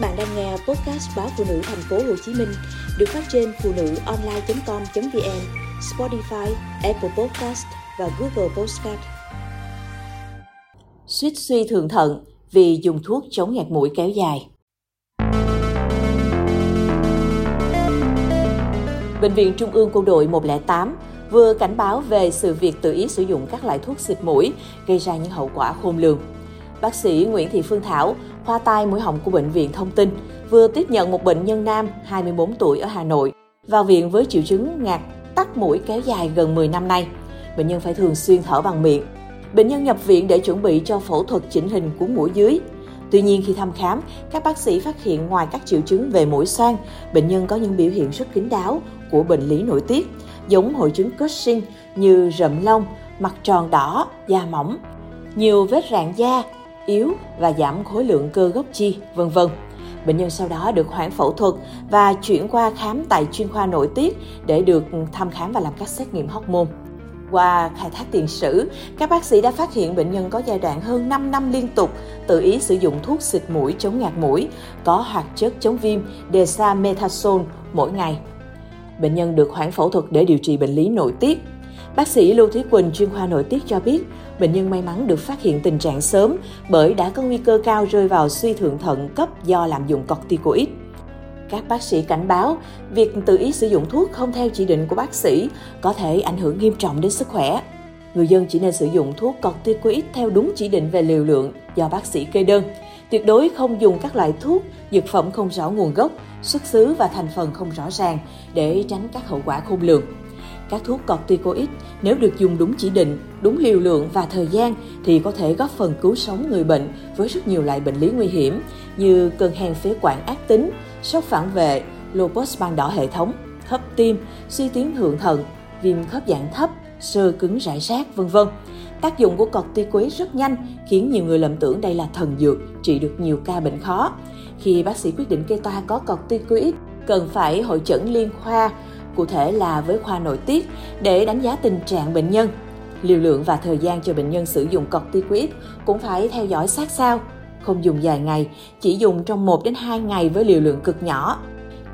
Các bạn đang nghe podcast báo phụ nữ thành phố Hồ Chí Minh được phát trên phụ nữ online.com.vn, Spotify, Apple Podcast và Google Podcast. Suýt suy thượng thận vì dùng thuốc chống ngạt mũi kéo dài. Bệnh viện Trung ương Quân đội 108 vừa cảnh báo về sự việc tự ý sử dụng các loại thuốc xịt mũi gây ra những hậu quả khôn lường. Bác sĩ Nguyễn Thị Phương Thảo, khoa tai mũi họng của bệnh viện thông tin, vừa tiếp nhận một bệnh nhân nam 24 tuổi ở Hà Nội vào viện với triệu chứng ngạt tắc mũi kéo dài gần 10 năm nay. Bệnh nhân phải thường xuyên thở bằng miệng. Bệnh nhân nhập viện để chuẩn bị cho phẫu thuật chỉnh hình của mũi dưới. Tuy nhiên khi thăm khám, các bác sĩ phát hiện ngoài các triệu chứng về mũi xoang, bệnh nhân có những biểu hiện rất kín đáo của bệnh lý nội tiết, giống hội chứng Cushing như rậm lông, mặt tròn đỏ, da mỏng, nhiều vết rạn da, yếu và giảm khối lượng cơ gốc chi, vân vân. Bệnh nhân sau đó được hoãn phẫu thuật và chuyển qua khám tại chuyên khoa nội tiết để được thăm khám và làm các xét nghiệm hormone. Qua khai thác tiền sử, các bác sĩ đã phát hiện bệnh nhân có giai đoạn hơn 5 năm liên tục tự ý sử dụng thuốc xịt mũi chống ngạt mũi có hoạt chất chống viêm dexamethasone mỗi ngày. Bệnh nhân được hoãn phẫu thuật để điều trị bệnh lý nội tiết. Bác sĩ Lưu Thúy Quỳnh, chuyên khoa nội tiết cho biết, bệnh nhân may mắn được phát hiện tình trạng sớm bởi đã có nguy cơ cao rơi vào suy thượng thận cấp do lạm dụng corticoid. Các bác sĩ cảnh báo, việc tự ý sử dụng thuốc không theo chỉ định của bác sĩ có thể ảnh hưởng nghiêm trọng đến sức khỏe. Người dân chỉ nên sử dụng thuốc corticoid theo đúng chỉ định về liều lượng do bác sĩ kê đơn. Tuyệt đối không dùng các loại thuốc, dược phẩm không rõ nguồn gốc, xuất xứ và thành phần không rõ ràng để tránh các hậu quả khôn lường. Các thuốc corticoid nếu được dùng đúng chỉ định, đúng liều lượng và thời gian thì có thể góp phần cứu sống người bệnh với rất nhiều loại bệnh lý nguy hiểm như cơn hen phế quản ác tính, sốc phản vệ, lupus ban đỏ hệ thống, thấp tim, suy tuyến thượng thận, viêm khớp dạng thấp, sơ cứng rải rác, vân vân. Tác dụng của corticoid rất nhanh khiến nhiều người lầm tưởng đây là thần dược trị được nhiều ca bệnh khó. Khi bác sĩ quyết định kê toa có corticoid, cần phải hội chẩn liên khoa cụ thể là với khoa nội tiết để đánh giá tình trạng bệnh nhân. Liều lượng và thời gian cho bệnh nhân sử dụng corticoid cũng phải theo dõi sát sao, không dùng dài ngày, chỉ dùng trong 1 đến 2 ngày với liều lượng cực nhỏ.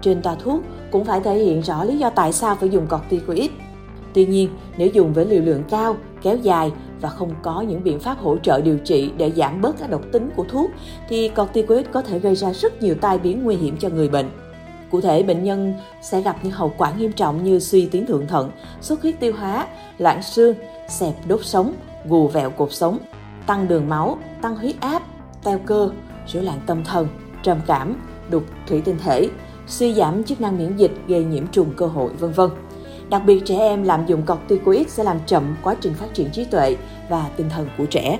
Trên toa thuốc cũng phải thể hiện rõ lý do tại sao phải dùng corticoid. Tuy nhiên, nếu dùng với liều lượng cao, kéo dài và không có những biện pháp hỗ trợ điều trị để giảm bớt các độc tính của thuốc thì corticoid có thể gây ra rất nhiều tai biến nguy hiểm cho người bệnh. Cụ thể, bệnh nhân sẽ gặp những hậu quả nghiêm trọng như suy tuyến thượng thận, xuất huyết tiêu hóa, loãng xương, xẹp đốt sống, gù vẹo cột sống, tăng đường máu, tăng huyết áp, teo cơ, rối loạn tâm thần, trầm cảm, đục thủy tinh thể, suy giảm chức năng miễn dịch gây nhiễm trùng cơ hội, vân vân. Đặc biệt trẻ em lạm dụng corticoid sẽ làm chậm quá trình phát triển trí tuệ và tinh thần của trẻ.